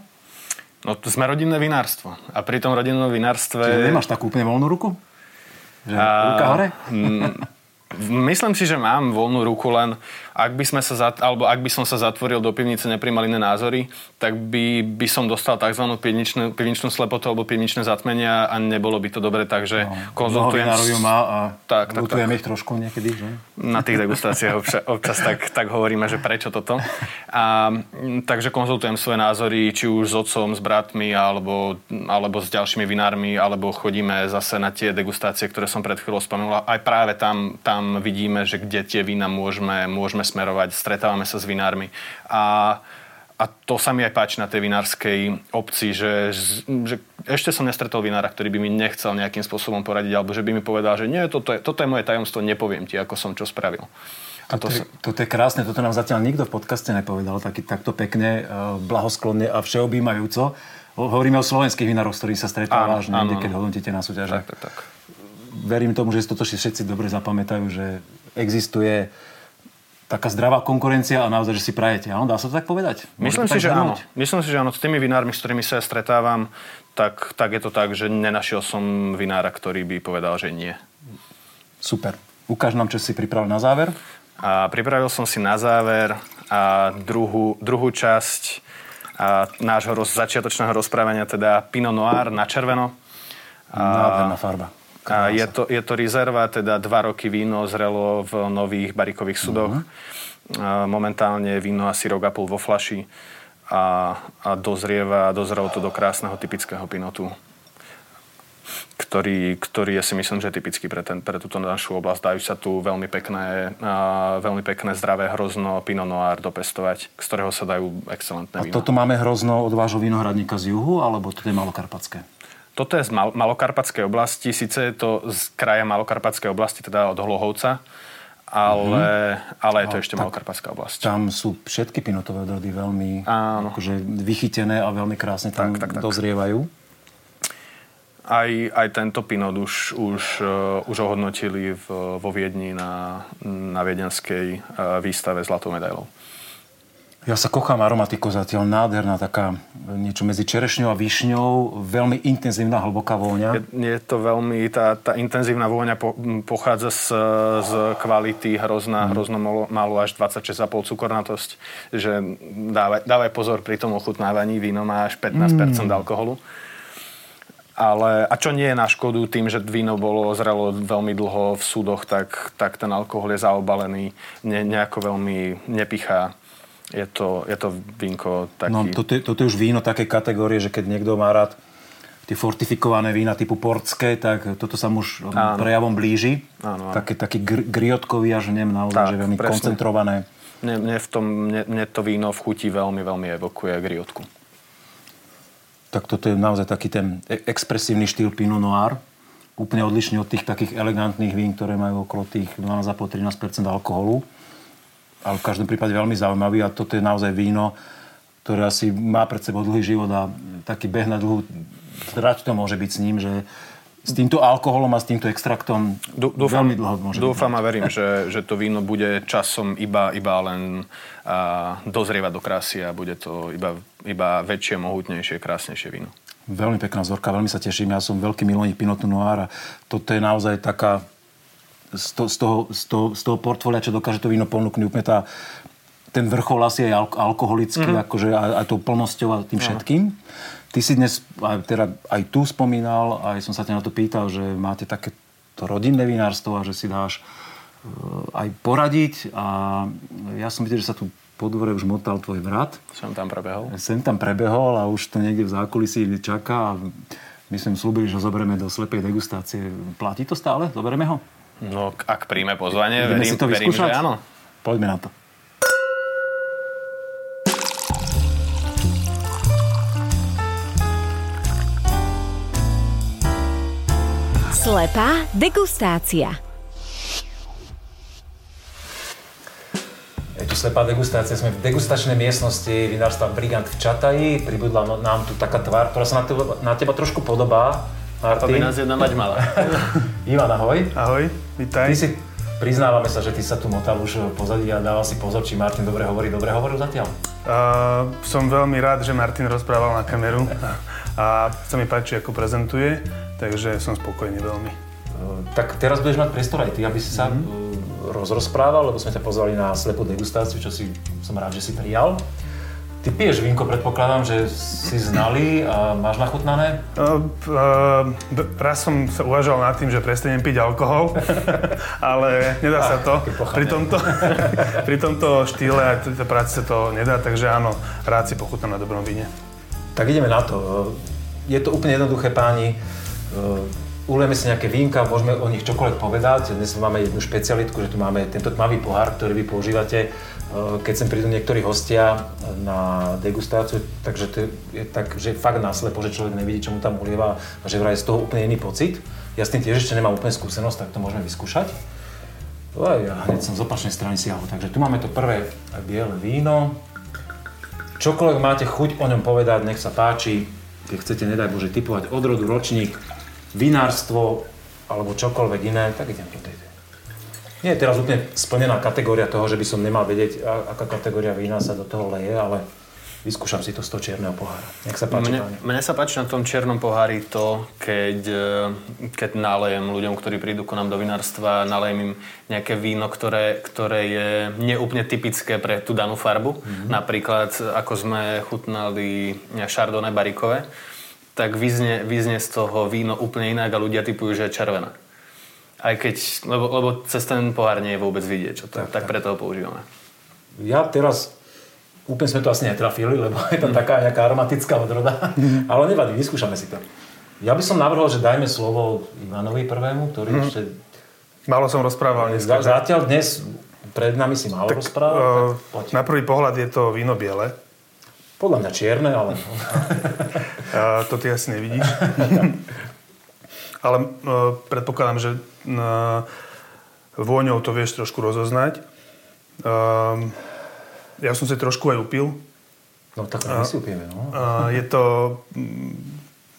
No to sme rodinné vinárstvo. A pri tom rodinnom vinárstve... Čiže nemáš takú úplne voľnú ruku? Že a... ruka hore? Myslím si, že mám voľnú ruku, len ak by, sme sa zat, alebo ak by som sa zatvoril do pivnice, nepríjmal iné názory, tak by, by som dostal tzv. pivničnú, pivničnú slepotu alebo pivničné zatmenia a nebolo by to dobre, takže no, konzultujem... No, má a tak, tak, tak. ich trošku niekedy, že? Na tých degustáciách občas, občas tak, tak hovoríme, že prečo toto. A, takže konzultujem svoje názory, či už s otcom, s bratmi, alebo, alebo s ďalšími vinármi, alebo chodíme zase na tie degustácie, ktoré som pred chvíľou spomenul. Aj práve tam, tam vidíme, že kde tie vína môžeme, môžeme smerovať, stretávame sa s vinármi. A, a to sa mi aj páči na tej vinárskej obci, že, že ešte som nestretol vinára, ktorý by mi nechcel nejakým spôsobom poradiť, alebo že by mi povedal, že nie, toto je, toto je moje tajomstvo, nepoviem ti, ako som čo spravil. A to, je, toto je krásne, toto nám zatiaľ nikto v podcaste nepovedal, taký, takto pekne, uh, blahosklonne a všeobjímajúco. Hovoríme o slovenských vinároch, s ktorými sa stretávaš niekde, keď hodnotíte na súťaže. Tak, tak, tak. Verím tomu, že toto si všetci dobre zapamätajú, že existuje taká zdravá konkurencia a naozaj, že si prajete. Áno, dá sa to tak povedať? Myslím si, že áno. Myslím si, že áno. S tými vinármi, s ktorými sa ja stretávam, tak, tak je to tak, že nenašiel som vinára, ktorý by povedal, že nie. Super. Ukáž nám, čo si pripravil na záver. A pripravil som si na záver a druhú, druhú časť a nášho roz, začiatočného rozprávania, teda Pinot Noir na červeno. Nádherná farba. A je to, je to rezerva, teda dva roky víno zrelo v nových barikových sudoch. Uh-huh. Momentálne víno asi rok a pol vo flaši a, a dozrieva, dozrelo to do krásneho typického pinotu ktorý, ktorý je si myslím, že typický pre, ten, pre túto našu oblasť. Dajú sa tu veľmi pekné, a, veľmi pekné zdravé hrozno Pinot Noir dopestovať, z ktorého sa dajú excelentné víno. A toto máme hrozno od vášho vinohradníka z juhu, alebo to je malokarpatské? Toto je z Mal- Malokarpatskej oblasti, síce je to z kraja Malokarpatskej oblasti, teda od Hlohovca, ale, mm-hmm. ale je to ešte Malokarpatská oblasť. Tam sú všetky pinotové odrody veľmi akože, vychytené a veľmi krásne tam tak, tak, tak. dozrievajú. Aj, aj tento pinot už, už, uh, už ohodnotili v, vo Viedni na, na viedenskej uh, výstave Zlatou medailou. Ja sa kochám aromatiku zatiaľ, nádherná taká niečo medzi čerešňou a višňou, veľmi intenzívna, hlboká vôňa. Je, je to veľmi, tá, tá intenzívna vôňa po, pochádza z, z kvality hrozná, mm. hrozno malo až 26,5 cukornatosť, že dávaj, dávaj pozor pri tom ochutnávaní, víno má až 15% mm. alkoholu. Ale, a čo nie je na škodu tým, že víno bolo zrelo veľmi dlho v súdoch, tak, tak ten alkohol je zaobalený, ne, nejako veľmi nepichá je to, je to vínko taký... No, toto, je, toto je už víno také kategórie, že keď niekto má rád tie fortifikované vína typu portské, tak toto sa už áno. prejavom blíži. Áno, áno. Také, taký gr- griotkový až nem, naozaj, tak, že veľmi presne. koncentrované. Mne, mne, v tom, mne, mne to víno v chuti veľmi, veľmi evokuje griotku. Tak toto je naozaj taký ten e- expresívny štýl Pinot Noir. Úplne odlišný od tých takých elegantných vín, ktoré majú okolo tých 12,5-13% alkoholu ale v každom prípade veľmi zaujímavý a toto je naozaj víno, ktoré asi má pred sebou dlhý život a taký beh na dlhú trať to môže byť s ním, že s týmto alkoholom a s týmto extraktom dúfam, veľmi dlho môže Dúfam byť. a verím, že, že to víno bude časom iba, iba len a, dozrievať do krásy a bude to iba, iba väčšie, mohutnejšie, krásnejšie víno. Veľmi pekná vzorka, veľmi sa teším. Ja som veľký milovník Pinot Noir a toto je naozaj taká z, to, z, toho, z, toho, z toho portfólia, čo dokáže to víno ponúknuť, úplne tá, ten vrchol asi al- alkoholický, mm-hmm. akože aj, aj tou plnosťou a tým všetkým. Ty si dnes aj, teda, aj tu spomínal, aj som sa ťa na to pýtal, že máte takéto rodinné vinárstvo a že si dáš uh, aj poradiť a ja som videl, že sa tu po dvore už motal tvoj brat. Som tam prebehol. Sem tam prebehol a už to niekde v zákulisí čaká a my sme slúbili, že zoberieme do slepej degustácie. Platí to stále? Zoberieme ho? No, ak príjme pozvanie, Ideme verím, si to verím, že áno. Poďme na to. Slepá degustácia. Je tu slepá degustácia. Sme v degustačnej miestnosti vinárstva Brigant v Čataji. Pribudla no- nám tu taká tvár, ktorá sa na teba, na teba trošku podobá. Martin. To by nás jedna mať mala. Ivan, ahoj. Ahoj, vítaj. Ty si priznávame sa, že ty sa tu motal už pozadí a dával si pozor, či Martin dobre hovorí. Dobre hovoril zatiaľ? Uh, som veľmi rád, že Martin rozprával na kameru a sa mi páči, ako prezentuje, takže som spokojný veľmi. Uh, tak teraz budeš mať priestor aj ty, aby si sa mm-hmm. rozprával, lebo sme ťa pozvali na slepú degustáciu, čo si som rád, že si prijal. Ty piješ vínko, predpokladám, že si znalý a máš nachutnané? Uh, uh, raz som sa uvažoval nad tým, že prestanem piť alkohol, ale nedá sa to. Pri tomto, pri tomto štýle a tejto práci sa to nedá, takže áno, rád si pochutnám na dobrom víne. Tak ideme na to. Je to úplne jednoduché, páni. Ulejeme si nejaké vínka, môžeme o nich čokoľvek povedať. Dnes máme jednu špecialitku, že tu máme tento tmavý pohár, ktorý vy používate keď sem prídu niektorí hostia na degustáciu, takže to je tak, že fakt náslepo, že človek nevidí, čo mu tam ulieva a že vraj z toho úplne iný pocit. Ja s tým tiež ešte nemám úplne skúsenosť, tak to môžeme vyskúšať. Aj, ja hneď som z opačnej strany siahol. Takže tu máme to prvé biele víno. Čokoľvek máte chuť o ňom povedať, nech sa páči. Keď chcete, nedaj Bože, typovať odrodu, ročník, vinárstvo alebo čokoľvek iné, tak idem do tej nie je teraz úplne splnená kategória toho, že by som nemal vedieť, aká kategória vína sa do toho leje, ale vyskúšam si to z toho čierneho pohára. Nech sa páči, mne, mne sa páči na tom čiernom pohári to, keď, e, keď nalejem ľuďom, ktorí prídu ku nám do vinárstva, nalejem im nejaké víno, ktoré, ktoré je neúplne typické pre tú danú farbu. Mm-hmm. Napríklad, ako sme chutnali Chardonnay barikové, tak vyznie, vyznie z toho víno úplne inak a ľudia typujú, že je červená. Aj keď, lebo, lebo cez ten pohár nie je vôbec vidieť, čo to, tak, tak, tak preto ho používame. Ja teraz úplne sme to asi netrafili, lebo je to mm. taká nejaká aromatická odroda, mm. ale nevadí, vyskúšame si to. Ja by som navrhol, že dajme slovo Ivanovi prvému, ktorý mm. ešte... Málo som rozprával dnes. Zatiaľ dnes pred nami si málo tak, rozprával. Uh, tak na prvý pohľad je to víno biele. Podľa mňa čierne, ale... uh, to ty asi nevidíš. ale uh, predpokladám, že uh, vôňou to vieš trošku rozoznať. Uh, ja som si trošku aj upil. No tak my si upijeme, no. Uh, je to, mm,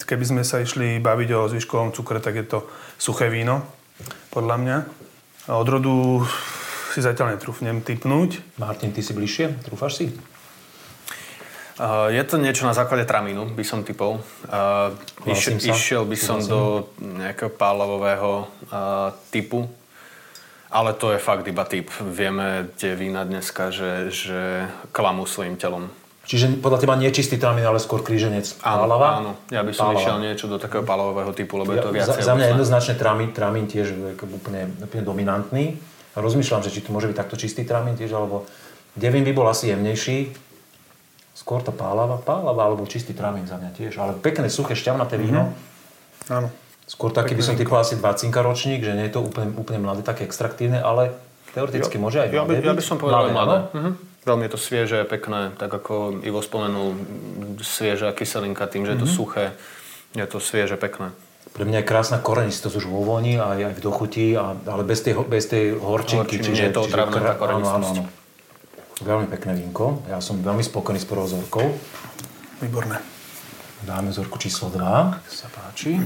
keby sme sa išli baviť o zvyškovom cukre, tak je to suché víno, podľa mňa. A od rodu si zatiaľ netrúfnem typnúť. Martin, ty si bližšie? Trúfaš si? Uh, je to niečo na základe tramínu, by som typol. Uh, iš, išiel by som do nejakého pálavového uh, typu, ale to je fakt iba typ. Vieme tie vína dneska, že, že klamú svojim telom. Čiže podľa teba nie čistý tramín, ale skôr kríženec pálava? Áno, ja by som pálava. išiel niečo do takého pálavového typu, lebo ja, je to viac. Za, za mňa jednoznačne tramín, tramín tiež úplne, úplne dominantný. Rozmýšľam, že či to môže byť takto čistý tramín tiež, alebo Devin by bol asi jemnejší, Skôr to pálava, pálava alebo čistý trámin za mňa tiež. Ale pekné, suché, šťavnaté víno. Mm-hmm. Áno. Skôr taký by som typoval asi 20 ročník, že nie je to úplne, úplne mladé, také extraktívne, ale teoreticky jo, môže aj ja by, ja by som povedal mladé. mladé. Mm-hmm. Veľmi je to svieže, pekné, tak ako Ivo spomenul, svieža kyselinka tým, že je to mm-hmm. suché. Je to svieže, pekné. Pre mňa je krásna korenistosť už vo voni a aj v dochuti, a, ale bez tej, bez tej horčinky. Horčiny, čiže, je to otravné, tá korenistosť. Áno, áno, áno. Veľmi pekné vínko. Ja som veľmi spokojný s prvou zorkou. Výborné. Dáme zorku číslo 2. sa páči.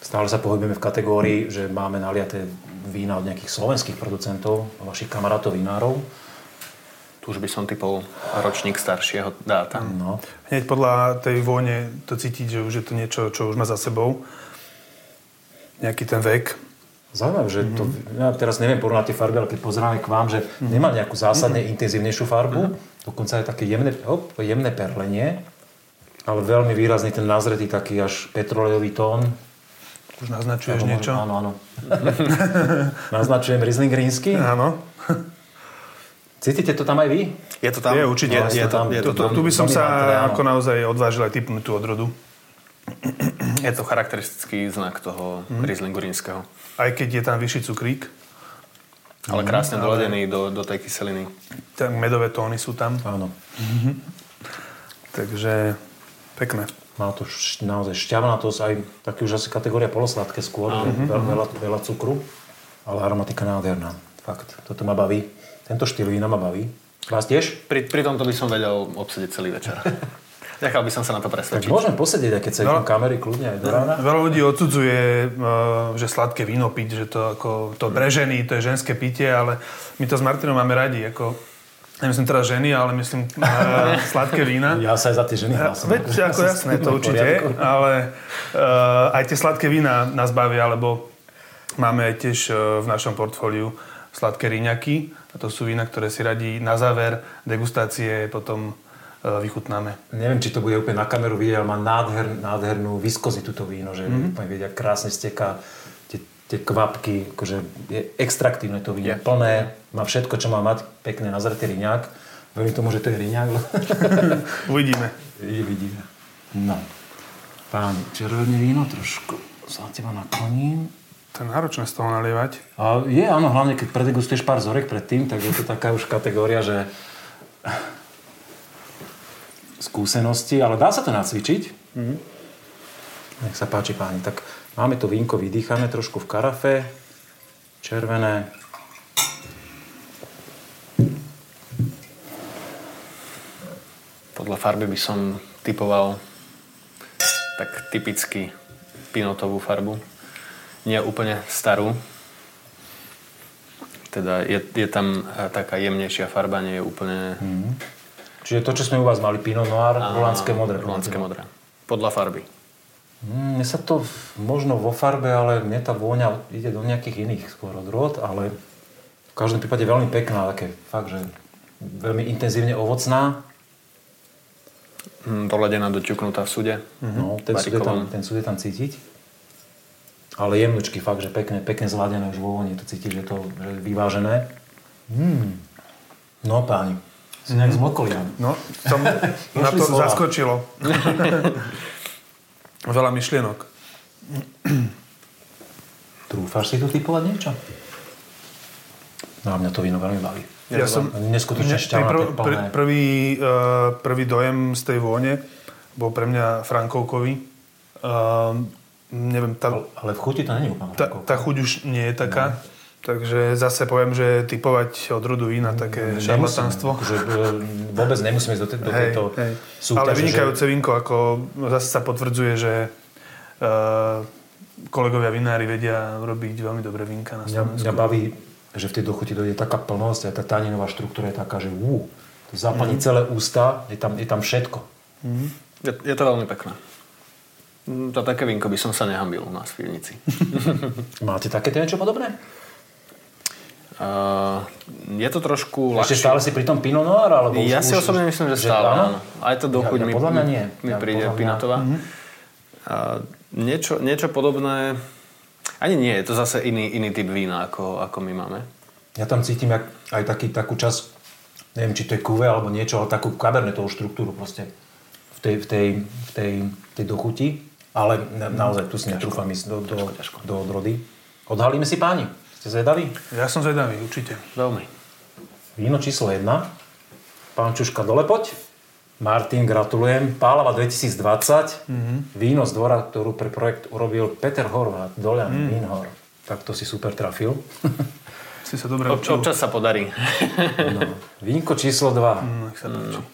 Stále sa pohybujeme v kategórii, že máme naliaté vína od nejakých slovenských producentov, vašich kamarátov vinárov. Tu už by som typol ročník staršieho dáta. No. Hneď podľa tej vône to cítiť, že už je to niečo, čo už má za sebou nejaký ten vek. Zaujímavé, že mm-hmm. to, ja teraz neviem porovnať tie farby, ale keď pozeráme k vám, že mm-hmm. nemá nejakú zásadne mm-hmm. intenzívnejšiu farbu, mm-hmm. dokonca je také jemné, hop, jemné perlenie, ale veľmi výrazný ten nazretý taký až petrolejový tón. Už naznačuješ niečo? Áno, áno. Naznačujem Riesling rínsky? Áno. Cítite to tam aj vy? Je to tam. Je určite. Je, je, to, tam. Je to tam. Tu, by som sa ako naozaj odvážil aj typnúť tú odrodu. Je to charakteristický znak toho mm. Rieslingu rínskeho. Aj keď je tam vyšší cukrík? Ale krásne mm, doladený do, do tej kyseliny. Tak medové tóny sú tam. Áno. Mm-hmm. Takže pekné. Má to š- naozaj šťavnatosť, aj taký už asi kategória polosladké skôr, mm-hmm. veľa, veľa, veľa cukru, ale aromatika nádherná. Fakt, toto ma baví. Tento štýl vína ma baví. Vás tiež? Pri, pri tomto by som vedel obsediť celý večer. Nechal by som sa na to Tak presvedčiť. môžeme posedieť, aj keď sa No. kamery kľudne aj do rána. Veľa ľudí odsudzuje, eh, že sladké víno piť, že to ako to pre ženy, to je ženské pitie, ale my to s Martinom máme radi. Ako, nemyslím teraz ženy, ale myslím eh, sladké vína. Ja sa aj za tie ženy hlasím. Veď, ako jasné, to určite, ale uh, aj tie sladké vína nás bavia, lebo máme aj tiež uh, v našom portfóliu sladké riňaky. A to sú vína, ktoré si radi na záver degustácie potom uh, vychutnáme. Neviem, či to bude úplne na kameru vidieť, ale má nádher, nádhernú viskozitu to víno, že Mhm. mm-hmm. úplne vidia, krásne steká tie, tie kvapky, akože je extraktívne to víno, Je. plné, má všetko, čo má mať, pekne nazretý riňák. Verím tomu, že to je riňák, ale Uvidíme. Ide, vidíme. No. Pán, červené víno trošku sa na teba nakloním. To je náročné z toho nalievať. A je, áno, hlavne keď predegustuješ pár zorek predtým, tak je to taká už kategória, že skúsenosti, ale dá sa to nacvičiť. Mm-hmm. Nech sa páči páni. Tak máme to vínko vydýchané trošku v karafe, červené. Podľa farby by som typoval tak typicky pinotovú farbu. Nie úplne starú. Teda je, je tam eh, taká jemnejšia farba, nie je úplne Čiže to, čo sme u vás mali, Pinot Noir, holandské modré. holandské modré. Podľa farby. Mm, Mne sa to možno vo farbe, ale mne tá vôňa ide do nejakých iných skôr odrôd, ale v každom prípade veľmi pekná, také fakt, že veľmi intenzívne ovocná. Hm, Doledená, doťuknutá v sude. No, ten súd, je tam, ten súd je tam cítiť. Ale jemnučky, fakt, že pekne, pekne zladené už vo voni, to cítiš, že to že je vyvážené. Mm. No páni, si nejak zmokoli nám. No, som na to slova. zaskočilo. Veľa myšlienok. Trúfáš si tu typovať niečo? No a mňa to víno veľmi baví. Ja som Neskutočne šťavnaté, plné. pr- prvý, uh, prvý dojem z tej vône bol pre mňa Frankovkový. Uh, neviem, tá, Ale v chuti to není úplne. tá, tá chuť už nie je taká. Takže zase poviem, že typovať odrodu vína také šarlatánstvo. Akože, e, vôbec nemusíme ísť do, te, do Hej, tejto hej. súťaže. Ale že- vynikajúce vínko, ako zase sa potvrdzuje, že uh, kolegovia vinári vedia robiť veľmi dobré vínka na Mňa, Slovensku. mňa baví, že v tej dochuti dojde taká plnosť a tá taninová štruktúra je taká, že ú, to zaplní celé ústa, je tam, je tam všetko. Je, je to veľmi pekné. Hm, Za také vínko by som sa nehambil u nás v pivnici. Máte takéto niečo podobné? Uh, je to trošku Ešte ľahšie. stále si pri tom Pinot Noir? Alebo Ja už- si osobne myslím, že stále áno. Aj to do Ja- ja mi, podľa mňa nie. mi Ja príde podľa mňa- Pinatová. A niečo, niečo podobné, ani nie, je to zase iný, iný typ vína, ako, ako my máme. Ja tam cítim jak, aj taký, takú časť, neviem, či to je kuve alebo niečo, ale takú kabernetovú štruktúru proste v tej, v tej, v tej, tej dochuti. Ale na, naozaj tu si netrúfam ísť do, do, do odrody. Odhalíme si páni. Ste zvedaví? Ja som zvedavý, určite. Veľmi. Víno číslo 1. Pán Čuška, dole poď. Martin, gratulujem. Pálava 2020. Mm-hmm. Víno z dvora, ktorú pre projekt urobil Peter Horvát, Dolian mm. Vinhor. Tak to si super trafil. Si sa dobre Ob, občas sa podarí. no. Vínko číslo 2. Mm, sa.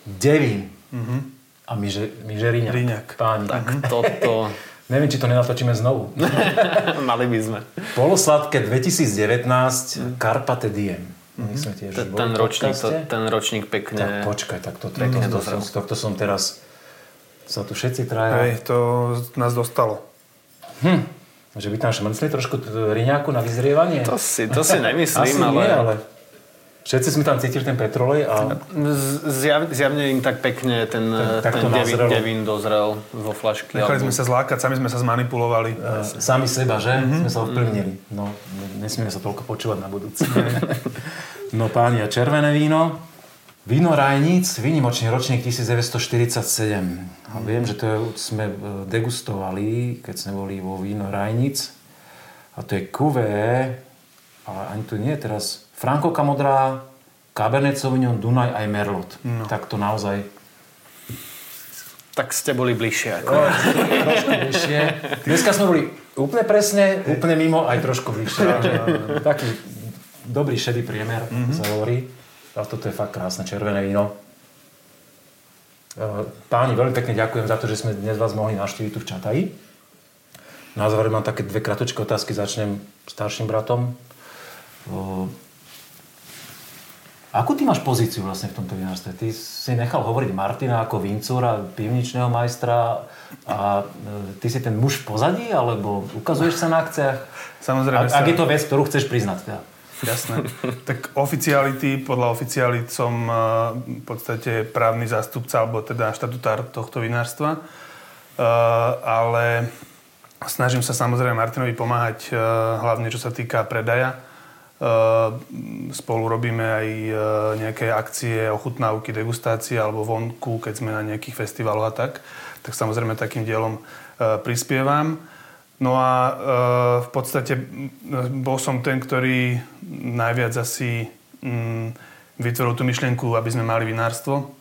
Devín. Mm-hmm. A myže, myžeriňak. Riňak. Páni. tak toto Neviem, či to nenatočíme znovu. mali by sme. Polosladké 2019 Carpate Diem. My sme tiež Ten, ročník, to, ten ročník Tak pekne... počkaj, tak to, to, Pekne to, to, dozrel. som, tohto som teraz... Sa tu všetci traja... Hej, to nás dostalo. Že by tam šmrcli trošku riňáku na vyzrievanie? To si, to si Asi nemyslím, ale... nie, ale... Všetci sme tam cítili ten petrolej a Zjav, zjavne im tak pekne ten, Tak- ten devín, devín dozrel vo flaške. Nechali alebo- sme sa zlákať, sami sme sa zmanipulovali. e, sami seba, že? Sme sa ovplyvnili. No, ne- nesmieme sa toľko počúvať na budúci. no páni, a červené víno? Víno Rajníc, výnimočný ročník 1947. A viem, že to je, sme e, degustovali, keď sme boli vo víno Rajníc. A to je kuvé, ale ani tu nie je teraz Frankovka modrá, Cabernet Sauvignon, Dunaj aj Merlot. No. Tak to naozaj Tak ste boli bližšie ako... trošku bližšie. Dneska sme boli úplne presne, úplne mimo, aj trošku bližšie. Taký dobrý šedý priemer mm-hmm. sa hovorí. A toto je fakt krásne červené víno. Páni, veľmi pekne ďakujem za to, že sme dnes vás mohli navštíviť tu v Čataji. Na záver mám také dve kratočké otázky. Začnem starším bratom. Akú ty máš pozíciu vlastne v tomto vinárstve? Ty si nechal hovoriť Martina ako vincúra, pivničného majstra a e, ty si ten muž v pozadí, alebo ukazuješ sa na akciách? Samozrejme. Ak, ak je to vec, ktorú chceš priznať teda. Jasné. tak oficiality, podľa oficialit som e, v podstate právny zástupca, alebo teda štatutár tohto vinárstva. E, ale snažím sa samozrejme Martinovi pomáhať, hlavne čo sa týka predaja spolu robíme aj e, nejaké akcie, ochutnávky, degustácie alebo vonku, keď sme na nejakých festivaloch a tak. Tak samozrejme takým dielom e, prispievam. No a e, v podstate bol som ten, ktorý najviac asi mm, vytvoril tú myšlienku, aby sme mali vinárstvo.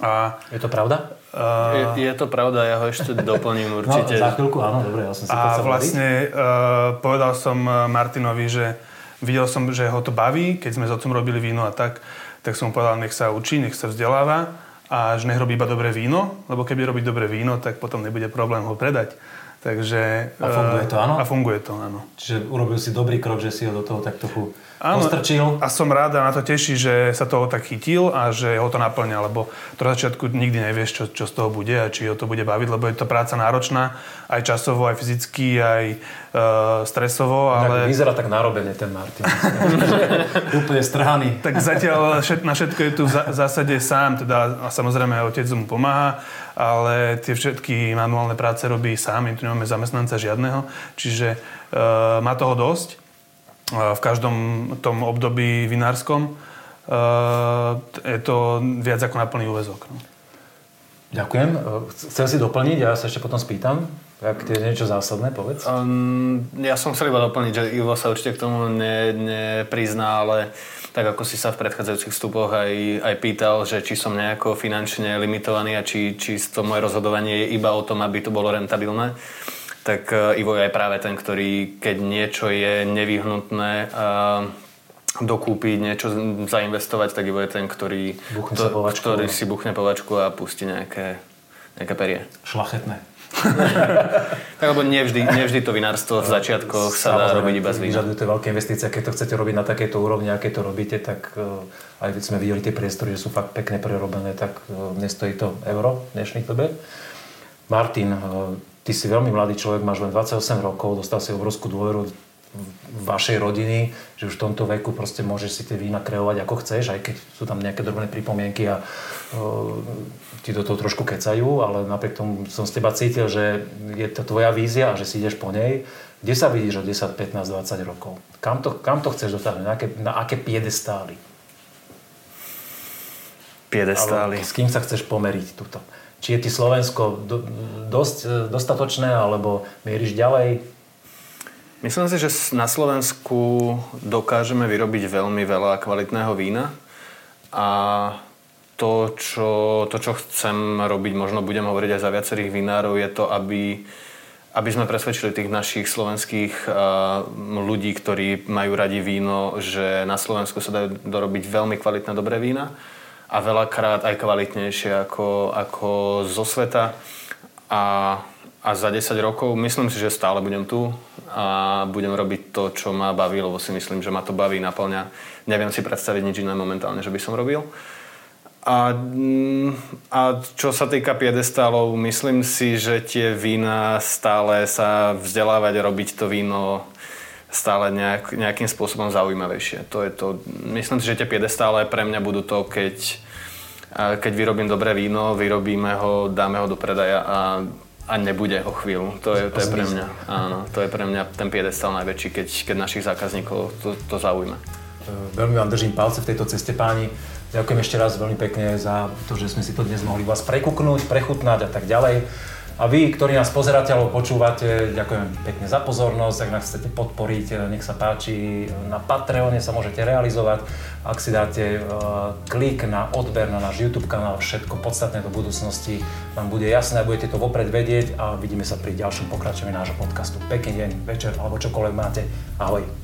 A, je to pravda? Uh, je, je to pravda, ja ho ešte doplním no, určite. No, za chvíľku, áno, dobre, ja som si A vlastne uh, povedal som Martinovi, že videl som, že ho to baví, keď sme s otcom robili víno a tak, tak som mu povedal, nech sa učí, nech sa vzdeláva a že nech robí iba dobré víno, lebo keby robí dobré víno, tak potom nebude problém ho predať. Takže, a funguje to, áno? A funguje to, áno. Čiže urobil si dobrý krok, že si ho do toho tak trochu Áno, postrčil. A som rád a na to teší, že sa toho tak chytil a že ho to naplňa, lebo to začiatku nikdy nevieš, čo, čo z toho bude a či ho to bude baviť, lebo je to práca náročná, aj časovo, aj fyzicky, aj uh, stresovo, ale... Tak vyzerá tak narobene ten Martin. Úplne strhaný. Tak zatiaľ na všetko je tu v zásade sám, teda a samozrejme otec mu pomáha, ale tie všetky manuálne práce robí sám, my tu nemáme zamestnanca žiadneho, čiže uh, má toho dosť v každom tom období vinárskom. Je to viac ako na plný úvezok. No. Ďakujem. Chcem si doplniť, ja sa ešte potom spýtam. Ak je niečo zásadné, povedz. Um, ja som chcel iba doplniť, že Ivo sa určite k tomu ne, neprizná, ale tak ako si sa v predchádzajúcich vstupoch aj, aj pýtal, že či som nejako finančne limitovaný a či, či to moje rozhodovanie je iba o tom, aby to bolo rentabilné tak e, Ivo je aj práve ten, ktorý, keď niečo je nevyhnutné e, dokúpiť, niečo zainvestovať, tak Ivo je ten, ktorý, to, ktorý si buchne povačku a pustí nejaké, nejaké perie. Šlachetné. tak lebo nevždy, nevždy to vinárstvo v začiatkoch sa dá robiť iba z vína. Vyžaduje to veľké investície, keď to chcete robiť na takejto úrovni, aké to robíte, tak uh, aj keď sme videli tie priestory, že sú fakt pekne prerobené, tak uh, nestojí to euro v dnešnej dobe. Martin, uh, ty si veľmi mladý človek, máš len 28 rokov, dostal si obrovskú dôveru vašej rodiny, že už v tomto veku proste môžeš si tie vína kreovať ako chceš, aj keď sú tam nejaké drobné pripomienky a uh, ti do toho trošku kecajú, ale napriek tomu som z teba cítil, že je to tvoja vízia a že si ideš po nej. Kde sa vidíš o 10, 15, 20 rokov? Kam to, kam to chceš dotáhnuť? Na aké, na aké piedestály? Piedestály. s kým sa chceš pomeriť tuto? či je ti Slovensko do, dosť, e, dostatočné, alebo mieríš ďalej? Myslím si, že na Slovensku dokážeme vyrobiť veľmi veľa kvalitného vína a to čo, to, čo chcem robiť, možno budem hovoriť aj za viacerých vinárov, je to, aby, aby sme presvedčili tých našich slovenských ľudí, ktorí majú radi víno, že na Slovensku sa dajú dorobiť veľmi kvalitné dobré vína a veľakrát aj kvalitnejšie ako, ako zo sveta. A, a za 10 rokov myslím si, že stále budem tu a budem robiť to, čo ma baví, lebo si myslím, že ma to baví, naplňa. Neviem si predstaviť nič iné momentálne, že by som robil. A, a čo sa týka piedestálov, myslím si, že tie vína stále sa vzdelávať, robiť to víno stále nejak, nejakým spôsobom zaujímavejšie. To je to, myslím si, že tie piedestále pre mňa budú to, keď, keď vyrobím dobré víno, vyrobíme ho, dáme ho do predaja a, a nebude o chvíľu. To je, to je pre mňa, áno, to je pre mňa ten piedestal najväčší, keď, keď našich zákazníkov to, to zaujíma. Veľmi vám držím palce v tejto ceste, páni. Ďakujem ešte raz veľmi pekne za to, že sme si to dnes mohli vás prekuknúť, prechutnať a tak ďalej. A vy, ktorí nás pozeráte alebo počúvate, ďakujem pekne za pozornosť. Ak nás chcete podporiť, nech sa páči, na Patreone sa môžete realizovať. Ak si dáte uh, klik na odber na náš YouTube kanál, všetko podstatné do budúcnosti vám bude jasné, budete to vopred vedieť a vidíme sa pri ďalšom pokračovaní nášho podcastu. Pekný deň, večer alebo čokoľvek máte. Ahoj.